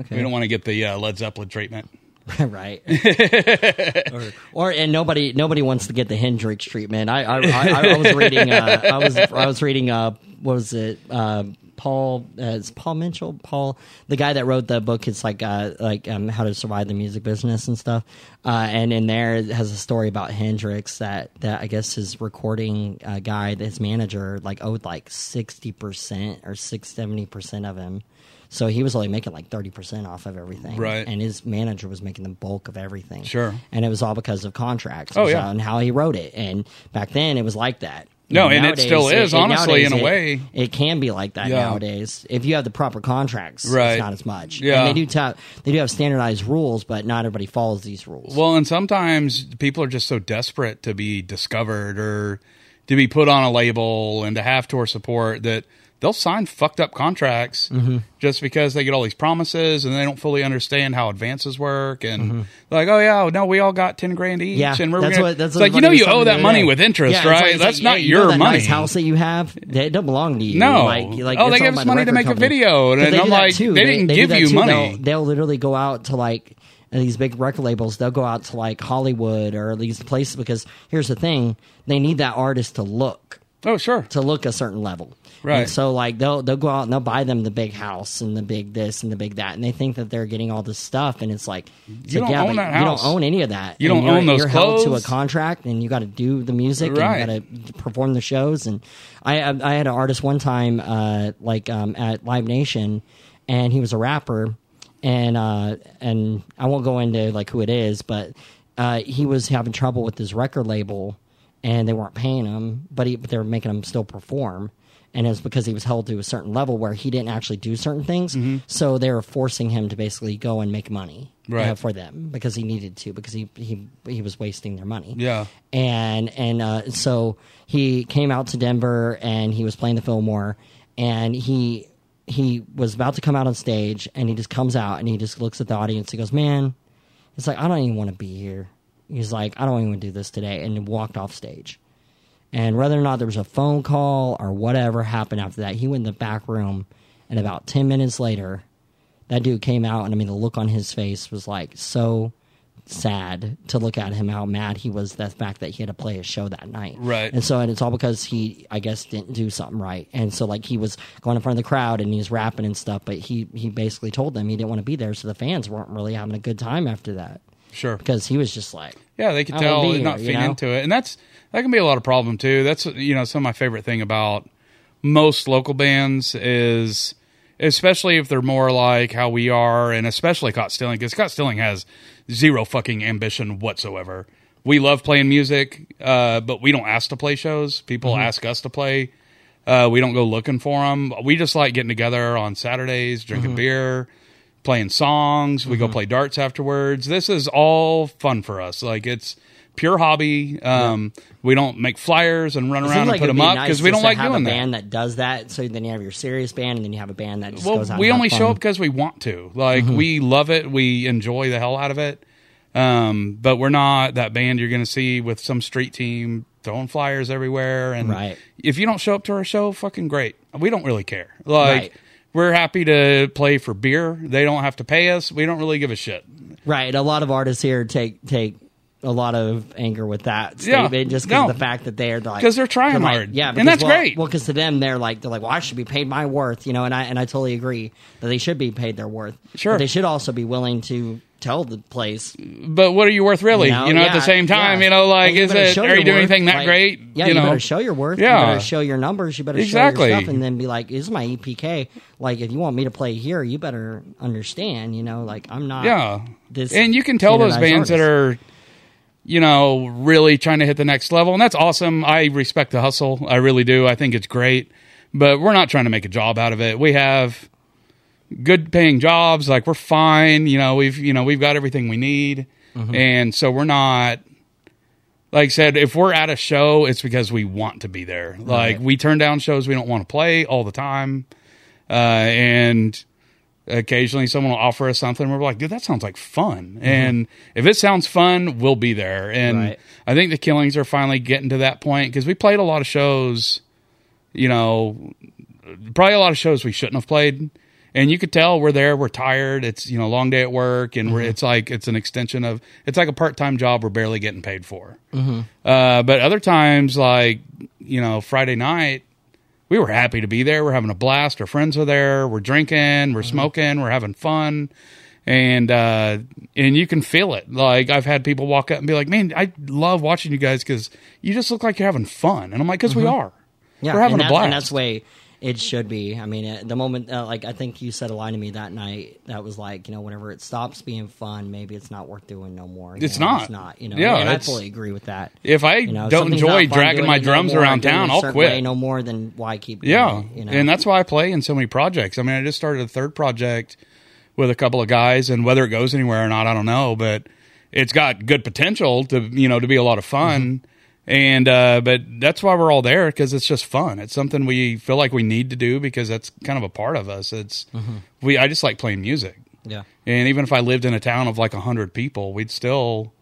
okay, We don't want to get the uh, Led Zeppelin treatment. right. or, or and nobody nobody wants to get the Hendrix treatment. I I, I, I was reading uh, I was I was reading uh what was it uh, Paul uh, it's Paul Mitchell Paul the guy that wrote the book it's like uh like um, how to survive the music business and stuff uh, and in there it has a story about Hendrix that that I guess his recording uh, guy his manager like owed like sixty percent or six seventy percent of him. So he was only making like thirty percent off of everything, Right. And his manager was making the bulk of everything. Sure. And it was all because of contracts. Oh, and yeah. And how he wrote it. And back then it was like that. No, and it still is, honestly, in a nowadays, way. It, it can be like that Yeah. nowadays. If you have the proper contracts, Right. it's not as much. Yeah. And they do ta- they do have standardized rules, but not everybody follows these rules. Well, and sometimes people are just so desperate to be discovered or to be put on a label and to have tour support that they'll sign fucked up contracts Mm-hmm. just because they get all these promises and they don't fully understand how advances work and Mm-hmm. like, oh yeah, no, we all got ten grand each, yeah, and we're that's gonna. what that's like you know you owe that money with interest, Yeah, it's like- right? That's like, not yeah, you your that money. Nice house that you have, it don't belong to you. No. like, like Oh, they give owned us money to make a video, and they I'm like, too. they didn't do give that you too. money. They'll, they'll literally go out to like these big record labels. They'll go out to like Hollywood or these places because here's the thing: they need that artist to look Oh sure, to look a certain level. Right. And so like they'll they'll go out and they'll buy them the big house and the big this and the big that and they think that they're getting all this stuff and it's like, it's You like, don't yeah, own that you house. don't own any of that. You And don't own those You're held to a contract and you got to do the music Right. and you got to perform the shows and I I I had an artist one time uh, like um, at Live Nation and he was a rapper and uh, and I won't go into like who it is but uh, he was having trouble with his record label and they weren't paying him, but, he, but they were making him still perform. And it was because he was held to a certain level where he didn't actually do certain things. So they were forcing him to basically go and make money uh, for them because he needed to because he, he he was wasting their money. Yeah. And and uh, so he came out to Denver and he was playing the Fillmore and he he was about to come out on stage and he just comes out and he just looks at the audience. He goes, "Man, it's like I don't even want to be here." He's like, "I don't even want to do this today," and he walked off stage. And whether or not there was a phone call or whatever happened after that, he went in the back room, and about ten minutes later, that dude came out, and I mean, the look on his face was like so sad to look at him how mad he was the fact that he had to play a show that night Right. and so and it's all because he i guess didn't do something right and so like he was going in front of the crowd and he was rapping and stuff but he he basically told them he didn't want to be there so the fans weren't really having a good time after that sure. because he was just like Yeah, they could tell here, not you know? into it, and that's that can be a lot of problem too. That's you know some of my favorite thing about most local bands is, especially if they're more like how we are, and especially Caught Stealing, because Caught Stealing has zero fucking ambition whatsoever. We love playing music, uh, but we don't ask to play shows. People Mm-hmm. ask us to play. Uh, we don't go looking for them. We just like getting together on Saturdays, drinking Mm-hmm. beer, playing songs. We go play darts afterwards. This is all fun for us. Like it's pure hobby. Um, We don't make flyers and run It around and like put them up nice because we don't like have doing a that. band that does that. So then you have your serious band, and then you have a band that just well, goes out. we only show up because we want to. Like Mm-hmm. we love it. We enjoy the hell out of it. Um, but we're not that band you're going to see with some street team throwing flyers everywhere. And Right. if you don't show up to our show, fucking great. We don't really care. Like Right. we're happy to play for beer. They don't have to pay us. We don't really give a shit. Right. A lot of artists here take take a lot of anger with that Yeah. statement just because No. of the fact that they're like because they're trying like- hard. Yeah, And that's well, great. Well, because to them they're like they're like, well, I should be paid my worth, you know, and I and I totally agree that they should be paid their worth. Sure. but they should also be willing to tell the place. But what are you worth really? You know, at the same time, yeah. you know, like you is it are you doing worth. anything that Like, great? Yeah, you, you, know, better show your worth. Yeah. you better show your numbers. You better Exactly. show your stuff, and then be like, is my EPK." Like, if you want me to play here, you better understand. You know, like I'm not. Yeah. This and you can tell those bands that are, you know, really trying to hit the next level, and that's awesome. I respect the hustle. I really do. I think it's great, but we're not trying to make a job out of it. We have good paying jobs. Like we're fine. You know, we've you know we've got everything we need, Mm-hmm. and so we're not. Like I said, if we're at a show, it's because we want to be there. Like Right. we turn down shows we don't want to play all the time, uh, and occasionally someone will offer us something we're like dude that sounds like fun. Mm-hmm. And if it sounds fun we'll be there. And Right. i think the killings are finally getting to that point because we played a lot of shows you know probably a lot of shows we shouldn't have played. And you could tell we're there we're tired it's you know a long day at work and we're, mm-hmm. it's like it's an extension of it's like a part-time job we're barely getting paid for. Mm-hmm. Uh, but other times like you know friday night we were happy to be there. We're having a blast. Our friends are there. We're drinking. We're smoking. We're having fun, and uh, and you can feel it. Like I've had people walk up and be like, "Man, I love watching you guys because you just look like you're having fun." And I'm like, "Cause we are." Yeah, we're having a blast. and that's way it should be. I mean, uh, the moment, uh, like I think you said a line to me that night that was like, you know, whenever it stops being fun, maybe it's not worth doing no more. It's know, not. It's not. You know. Yeah, and I fully agree with that. if I You know, don't enjoy dragging my it no drums around town, I'll quit. way no more, than why keep? Yeah, doing it, you know? and that's why I play in so many projects. I mean, I just started a third project with a couple of guys, and whether it goes anywhere or not, I don't know. But it's got good potential to you know to be a lot of fun. Mm-hmm. And uh, but that's why we're all there because it's just fun. It's something we feel like we need to do because that's kind of a part of us. It's Mm-hmm. we. I just like playing music, yeah. and even if I lived in a town of like a hundred people, we'd still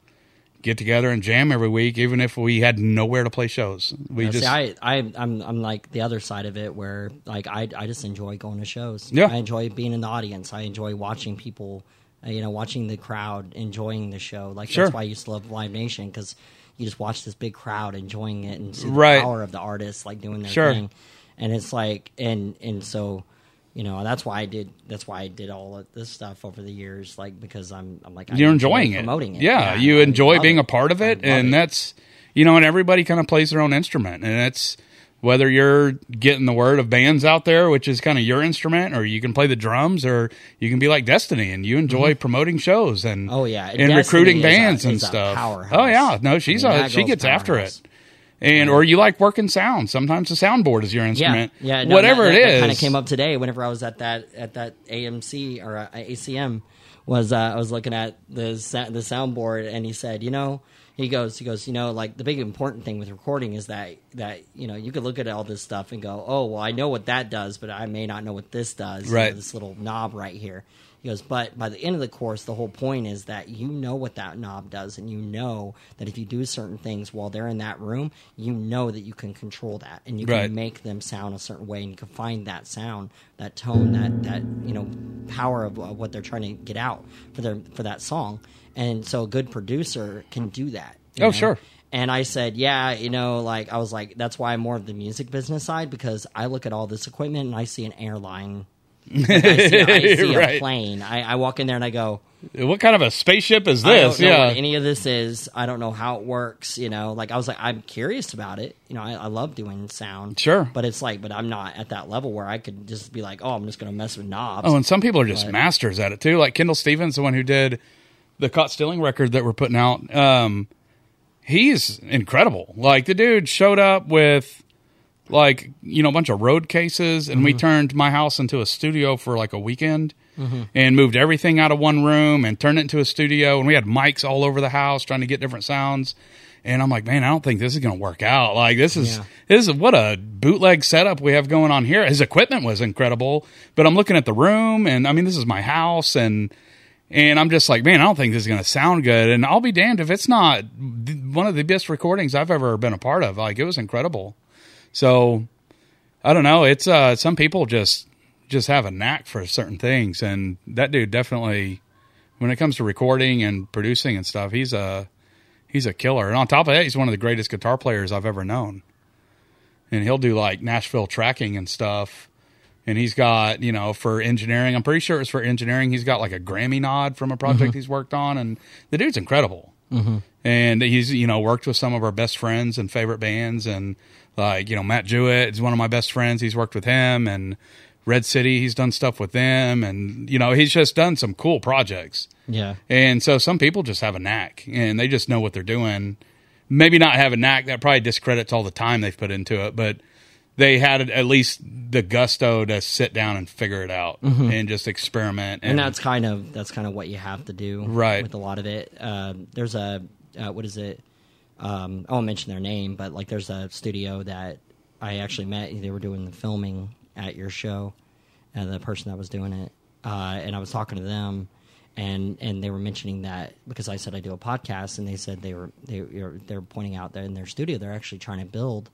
get together and jam every week, even if we had nowhere to play shows. We Yeah, just See, I, I, I'm, I'm like the other side of it, where like I, I just enjoy going to shows. Yeah. I enjoy being in the audience. I enjoy watching people, uh, you know, watching the crowd enjoying the show. Like Sure. that's why I used to love Live Nation because you just watch this big crowd enjoying it and see the Right. power of the artists like doing their Sure. thing. And it's like, and and so. You know, that's why I did. That's why I did all of this stuff over the years, like because I'm, I'm like you're enjoy enjoying it. promoting it. Yeah, you I enjoy being it. a part of it, and it. that's you know, and everybody kind of plays their own instrument, and it's whether you're getting the word of bands out there, which is kind of your instrument, or you can play the drums, or you can be like Destiny and you enjoy promoting shows and Mm-hmm. Oh, yeah. and Destiny recruiting is a- bands and stuff. Oh yeah, no, she's I mean, a she gets after it. And or you like working sound. Sometimes the soundboard is your instrument. Yeah, yeah. no, whatever that, it is. kind of came up today whenever I was at that at that AMC or uh, ACM. Was uh, I was looking at the the soundboard and he said, you know, he goes, he goes, you know, like the big important thing with recording is that that you know you could look at all this stuff and go, oh well, I know what that does, but I may not know what this does. you know, Right. this little knob right here. He goes, but by the end of the course, the whole point is that you know what that knob does, and you know that if you do certain things while they're in that room, you know that you can control that, and you can Right. make them sound a certain way, and you can find that sound, that tone, that that you know power of, of what they're trying to get out for their for that song. And so, a good producer can do that. Oh, know? sure. And I said, yeah, you know, like I was like, that's why I'm more of the music business side because I look at all this equipment and I see an airline. Like, I see, I see Right. a plane. I, I walk in there and I go, what kind of a spaceship is I this? don't know Yeah. what any of this is. I don't know how it works. You know, like I was like, I'm curious about it. You know, I, I love doing sound. Sure. but it's like, but I'm not at that level where I could just be like, oh, I'm just going to mess with knobs. Oh, and some people are just But- masters at it too. Like Kendall Stevens, the one who did the Caught Stealing record that we're putting out. Um, he's incredible. Like the dude showed up with like you know a bunch of road cases, and we turned my house into a studio for like a weekend. And moved everything out of one room and turned it into a studio. And we had mics all over the house trying to get different sounds. And I'm like, man, I don't think this is going to work out. Like this is Yeah. this is what a bootleg setup we have going on here. His equipment was incredible, but I'm looking at the room, and I mean, this is my house, and and I'm just like, man, I don't think this is going to sound good. And I'll be damned if it's not one of the best recordings I've ever been a part of. Like it was incredible. So I don't know. It's uh, some people just just have a knack for certain things, and that dude definitely, when it comes to recording and producing and stuff, he's a he's a killer. And on top of that, he's one of the greatest guitar players I've ever known. And he'll do like Nashville tracking and stuff. And he's got, you know, for engineering, I'm pretty sure it's for engineering. He's got like a Grammy nod from a project mm-hmm. he's worked on. And the dude's incredible. Mm-hmm. And he's, you know, worked with some of our best friends and favorite bands. And like, you know, Matt Jewett is one of my best friends. He's worked with him. And Red City, he's done stuff with them. And, you know, he's just done some cool projects. yeah, And so some people just have a knack and they just know what they're doing. Maybe not have a knack that probably discredits all the time they've put into it, but they had at least the gusto to sit down and figure it out and just experiment. and that's kind of that's kind of what you have to do, Right. With a lot of it, um, there's a uh, what is it? Um, I won't mention their name, but like there's a studio that I actually met. They were doing the filming at your show, and the person that was doing it, uh, and I was talking to them, and and they were mentioning that because I said I do a podcast, and they said they were they they're pointing out that in their studio they're actually trying to build.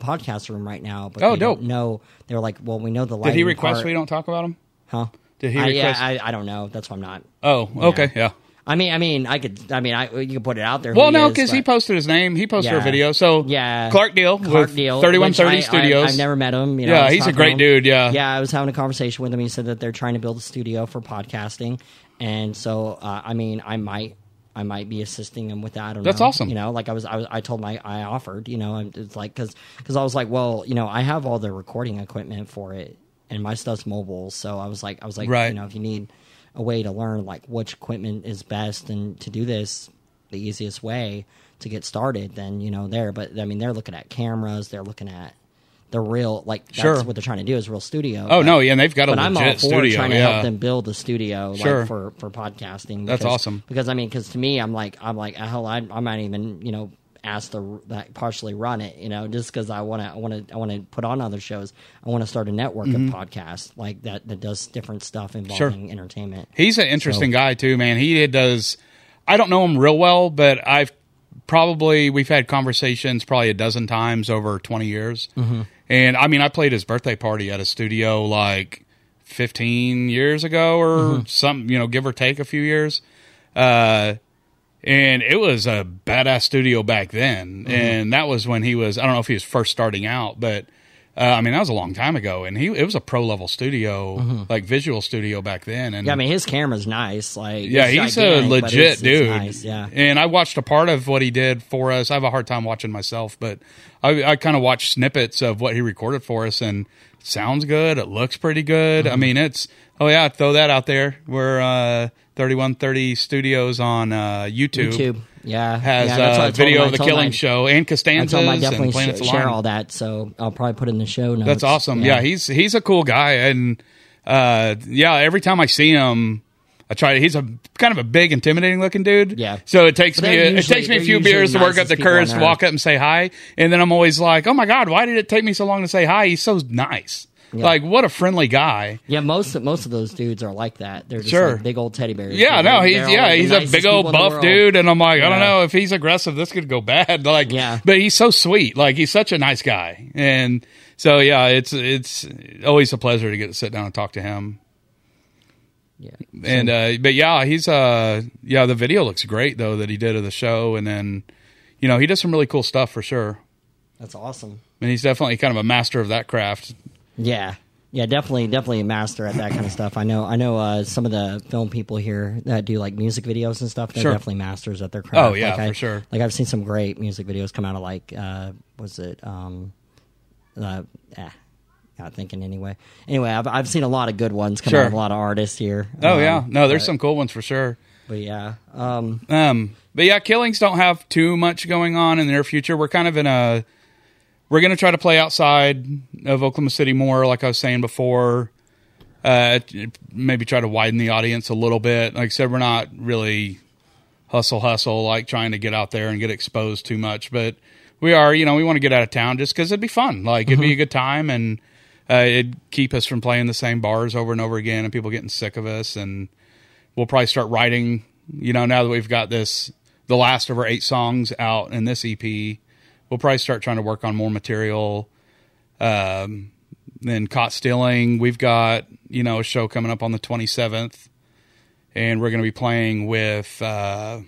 A podcast room right now, but Oh, they don't dope. know. They're like, "Well, we know the Did he request part- we don't talk about him? Huh? Did he I, yeah. I, I don't know. That's why I'm not. oh, okay, yeah. I mean, I mean, I could. I mean, I you could put it out there. Well, no, because he posted his name. He posted a video. So Yeah, Clark Deal Clark Deal, thirty one I- thirty I- Studios. I've never met him. You know, Yeah, he's a great dude, yeah. yeah. I was having a conversation with him. He said that they're trying to build a studio for podcasting, and so uh, I mean, I might. I might be assisting him with that. I don't That's know. awesome. You know, like I was, I was, I told my, I offered. You know, and it's like because because I was like, well, you know, I have all the recording equipment for it, and my stuff's mobile. So I was like, I was like, Right. you know, if you need a way to learn like which equipment is best and to do this the easiest way to get started, then you know there. But I mean, they're looking at cameras. They're looking at the real like that's Sure. what they're trying to do is real studio. Oh But- no, yeah, and they've got a but I'm all for studio. trying to yeah. help them build a studio Sure. like, for for podcasting. That's awesome. Because I mean, because to me, I'm like, I'm like, hell, I, I might even you know ask to that partially run it, you know, just because I want to, I want to, I want to put on other shows. I want to start a network of mm-hmm. podcasts like that that does different stuff involving entertainment. He's an interesting So- guy too, man. He does. I don't know him real well, but I've probably we've had conversations probably a dozen times over twenty years. Mm-hmm. And I mean, I played his birthday party at a studio like fifteen years ago or Mm-hmm. some, you know, give or take a few years. Uh, and it was a badass studio back then, Mm-hmm. and that was when he was. I don't know if he was first starting out, but. Uh, I mean that was a long time ago, and he it was a pro level studio, like visual studio back then. And Mm-hmm. Yeah, I mean, his camera's nice. Like, yeah, he's gigantic, a legit it's- it's dude. nice, yeah. And I watched a part of what he did for us. I have a hard time watching myself, but I, I kind of watched snippets of what he recorded for us, and sounds good. It looks pretty good. Mm-hmm. I mean, it's oh yeah, throw that out there. We're uh, thirty one thirty Studios on uh, YouTube. YouTube, yeah, Has yeah, uh, video of the Killing I- Show and I Costanza's I and definitely Planets sh- share all that, so I'll probably put it in the show notes. That's awesome. Yeah. he's he's a cool guy, and uh, yeah, every time I see him, I try. to He's a kind of a big, intimidating looking dude. Yeah. So it takes But me they're it takes me a few beers to work up the courage to walk up and say hi, and then I'm always like, oh my god, why did it take me so long to say hi? He's so nice. Like what a friendly guy. Yeah, most most of those dudes are like that. They're just Sure. like big old teddy bears. Yeah, They're- no, he's yeah, he's a big old people in the buff dude, and I'm like, I don't know if he's aggressive, this could go bad. Like, Yeah. but he's so sweet. Like, he's such a nice guy, and so yeah, it's it's always a pleasure to get to sit down and talk to him. Yeah, And uh, but yeah, he's uh yeah, the video looks great though that he did of the show, and then you know he does some really cool stuff for sure, that's awesome. and he's definitely kind of a master of that craft. Yeah, yeah, definitely, definitely a master at that kind of stuff. I know, I know uh, some of the film people here that do like music videos and stuff. They're Sure. definitely masters at their craft. Oh, yeah, Like, I- for sure. Like I've seen some great music videos come out of like, uh, was it, um, uh, eh, not thinking anyway. Anyway, I've I've seen a lot of good ones come Sure. out of a lot of artists here. Oh Um, yeah, no, there's some cool ones for sure. But yeah, um, Um, but yeah, killings don't have too much going on in the near future. We're kind of in a we're going to try to play outside of Oklahoma City more, like I was saying before. Uh, maybe try to widen the audience a little bit. Like I said, we're not really hustle hustle like trying to get out there and get exposed too much, but we are. You know, we want to get out of town just because it'd be fun. Like it'd be a good time and. Uh, it'd keep us from playing the same bars over and over again and people getting sick of us and we'll probably start writing you know now that we've got this the last of our eight songs out in this ep we'll probably start trying to work on more material um then caught stealing we've got you know a show coming up on the 27th and we're going to be playing with uh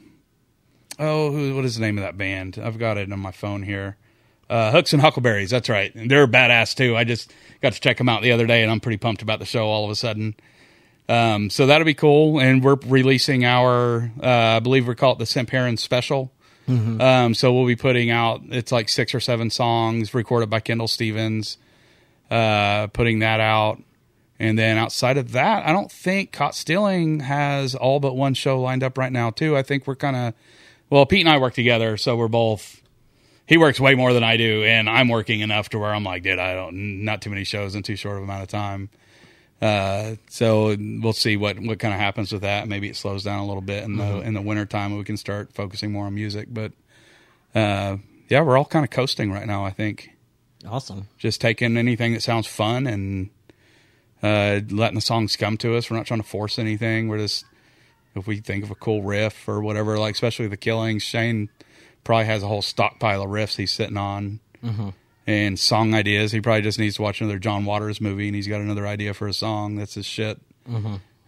oh who, what is the name of that band i've got it on my phone here uh, Hooks and Huckleberries, that's right. And they're badass too. I just got to check them out the other day, and I'm pretty pumped about the show all of a sudden. Um, so that'll be cool. And we're releasing our, uh, I believe we call it the St. Perrin special. Um, so we'll be putting out, it's like six or seven songs recorded by Kendall Stevens, uh, putting that out. And then outside of that, I don't think Caught Stealing has all but one show lined up right now, too. I think we're kind of, well, Pete and I work together, so we're both, he works way more than I do, and I'm working enough to where I'm like, dude, I don't, not too many shows in too short of amount of time. Uh, so we'll see what, what kind of happens with that. Maybe it slows down a little bit in the in the winter time, we can start focusing more on music. But uh, yeah, we're all kind of coasting right now. I think awesome. just taking anything that sounds fun and uh, letting the songs come to us. We're not trying to force anything. We're just if we think of a cool riff or whatever, like especially the Killings. Shane probably has a whole stockpile of riffs he's sitting on and song ideas. He probably just needs to watch another John Waters movie and he's got another idea for a song. That's his shit.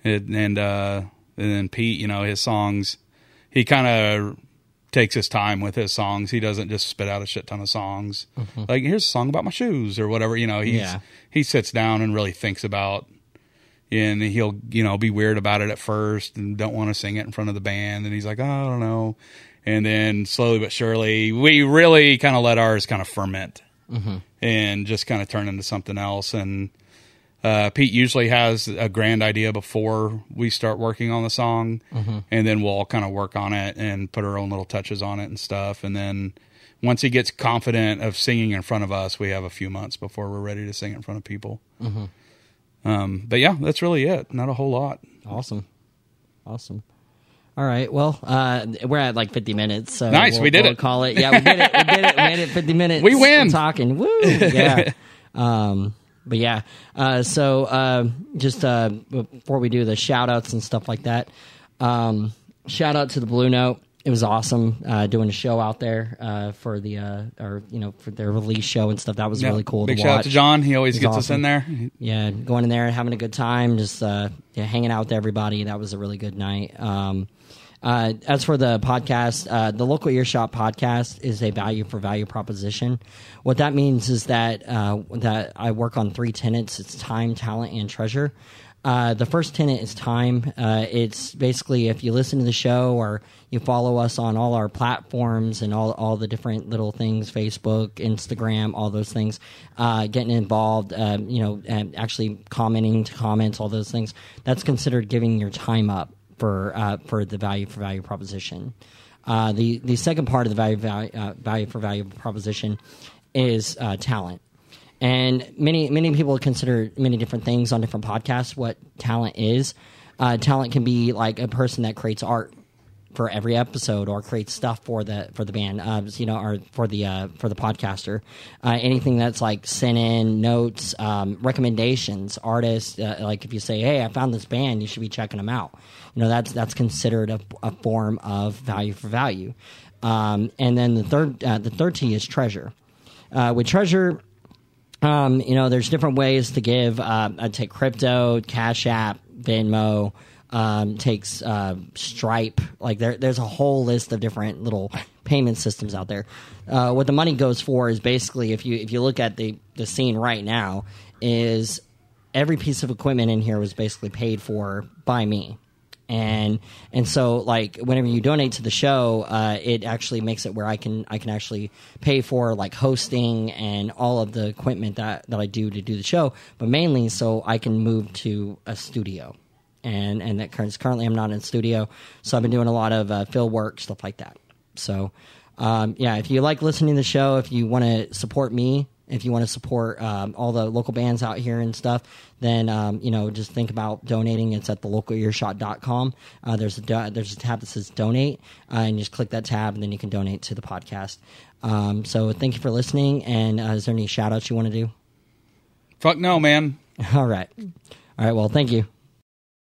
It, and uh, and then Pete, you know, his songs, he kind of takes his time with his songs. He doesn't just spit out a shit ton of songs. Like here's a song about my shoes or whatever. You know, he's Yeah. he sits down and really thinks about and he'll you know be weird about it at first and don't want to sing it in front of the band, and he's like, oh, I don't know, and then slowly but surely, we really kind of let ours kind of ferment and just kind of turn into something else. And uh, Pete usually has a grand idea before we start working on the song, and then we'll all kind of work on it and put our own little touches on it and stuff. And then once he gets confident of singing in front of us, we have a few months before we're ready to sing in front of people. Um, but yeah, that's really it. Not a whole lot. Awesome. Awesome. All right. Well, uh, we're at like 50 minutes. So Nice, we'll- we did we'll it. Call it. Yeah, we did it. We did it. We made it 50 minutes. We win. Talking. Woo. Yeah. um, but yeah. Uh, so uh, just uh, before we do the shout outs and stuff like that, um, shout out to the Blue Note. It was awesome uh, doing a show out there uh, for the uh, or you know for their release show and stuff. That was Yeah. really cool. Big to shout watch. out to John. He always gets us in there. Yeah, going in there and having a good time, just uh, yeah, hanging out with everybody. That was a really good night. Um, uh, as for the podcast, uh, the local earshot podcast is a value for value proposition. What that means is that uh, that I work on three tenets: it's time, talent, and treasure. Uh, the first tenant is time. Uh, it's basically if you listen to the show or you follow us on all our platforms and all all the different little things, Facebook, Instagram, all those things, uh, getting involved, um, you know, actually commenting to comments, all those things. That's considered giving your time up for uh, for the value for value proposition. Uh, the the second part of the value value, uh, value for value proposition is talent. And many many people consider many different things on different podcasts what talent is. Uh, talent can be like a person that creates art for every episode or creates stuff for the for the band, uh, you know, or for the uh, for the podcaster. Uh, anything that's like sent in notes, um, recommendations, artists. Uh, like if you say, "Hey, I found this band, you should be checking them out." You know, that's that's considered a, a form of value for value. Um, and then the third uh, the third T is treasure. With treasure, um, you know, there's different ways to give. Uh, I take crypto, Cash App, Venmo, um, takes uh, Stripe. Like there, there's a whole list of different little payment systems out there. Uh, what the money goes for is basically, if you if you look at the the scene right now, is every piece of equipment in here was basically paid for by me and and so like whenever you donate to the show uh, it actually makes it where i can i can actually pay for like hosting and all of the equipment that that i do to do the show. But mainly so i can move to a studio. And and that currently i'm not in studio so i've been doing a lot of uh, fill work stuff like that. So um, yeah if you like listening to the show if you want to support me if you want to support um, all the local bands out here and stuff, then um, you know just think about donating. It's at the localearshot.com. Uh, there's a do- there's a tab that says donate, uh, and you just click that tab, and then you can donate to the podcast. Um, so thank you for listening. And uh, is there any shout outs you want to do? Fuck no, man. All right, all right. Well, thank you.